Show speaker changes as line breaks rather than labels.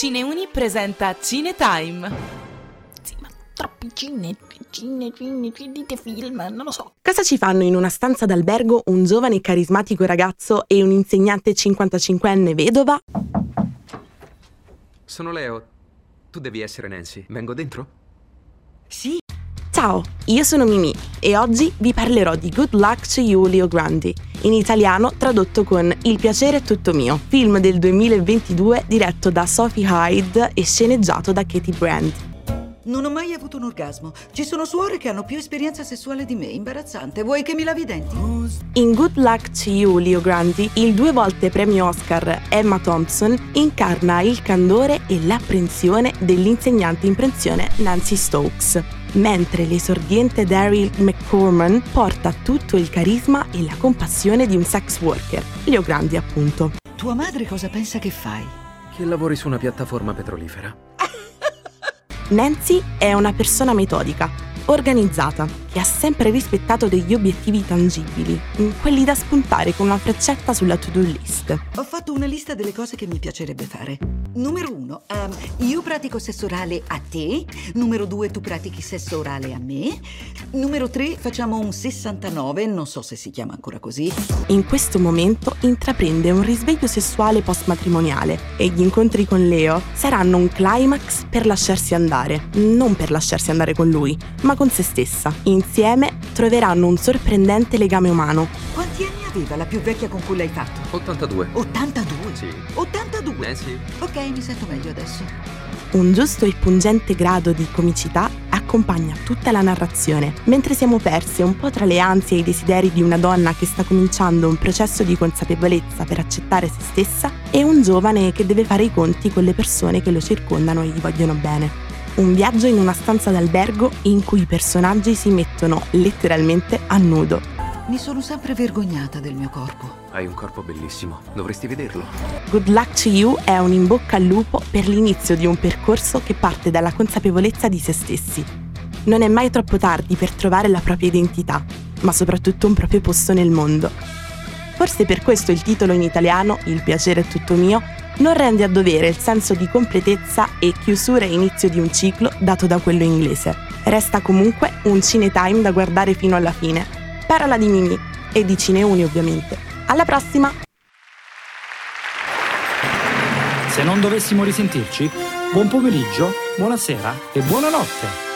Cineuni presenta Cinetime.
Sì, ma troppi cine, cine, cine, dite film, non lo so.
Cosa ci fanno in una stanza d'albergo un giovane e carismatico ragazzo e un insegnante 55enne vedova?
Sono Leo. Tu devi essere Nancy. Vengo dentro?
Sì. Ciao, io sono Mimi e oggi vi parlerò di Good Luck to You Leo Grandi, in italiano tradotto con Il piacere è tutto mio, film del 2022 diretto da Sophie Hyde e sceneggiato da Katie Brand.
Non ho mai avuto un orgasmo. Ci sono suore che hanno più esperienza sessuale di me. Imbarazzante. Vuoi che mi lavi i denti?
In Good Luck to You, Leo Grandi, il due volte premio Oscar Emma Thompson incarna il candore e l'apprensione dell'insegnante in pensione Nancy Stokes, mentre l'esordiente Daryl McCorman porta tutto il carisma e la compassione di un sex worker, Leo Grandi appunto.
Tua madre cosa pensa che fai?
Che lavori su una piattaforma petrolifera.
Nancy è una persona metodica, organizzata, che ha sempre rispettato degli obiettivi tangibili, quelli da spuntare con una freccetta sulla to-do list.
Ho fatto una lista delle cose che mi piacerebbe fare. Numero uno, ehm, io pratico sesso orale a te. Numero due, tu pratichi sesso orale a me. Numero tre, facciamo un 69, non so se si chiama ancora così.
In questo momento intraprende un risveglio sessuale post-matrimoniale e gli incontri con Leo saranno un climax per lasciarsi andare, non per lasciarsi andare con lui, ma con se stessa. Insieme troveranno un sorprendente legame umano.
Aveva la più vecchia con cui l'hai fatto?
82.
82?
Sì.
82?
Nancy?
Ok, mi sento meglio adesso.
Un giusto e pungente grado di comicità accompagna tutta la narrazione, mentre siamo perse un po' tra le ansie e i desideri di una donna che sta cominciando un processo di consapevolezza per accettare se stessa e un giovane che deve fare i conti con le persone che lo circondano e gli vogliono bene. Un viaggio in una stanza d'albergo in cui i personaggi si mettono letteralmente a nudo.
Mi sono sempre vergognata del mio corpo.
Hai un corpo bellissimo. Dovresti vederlo.
Good Luck to You è un in bocca al lupo per l'inizio di un percorso che parte dalla consapevolezza di se stessi. Non è mai troppo tardi per trovare la propria identità, ma soprattutto un proprio posto nel mondo. Forse per questo il titolo in italiano, Il piacere è tutto mio, non rende a dovere il senso di completezza e chiusura e inizio di un ciclo dato da quello inglese. Resta comunque un Cinetime da guardare fino alla fine. Parola di Mimi e di Cineuni ovviamente. Alla prossima!
Se non dovessimo risentirci, buon pomeriggio, buonasera e buonanotte.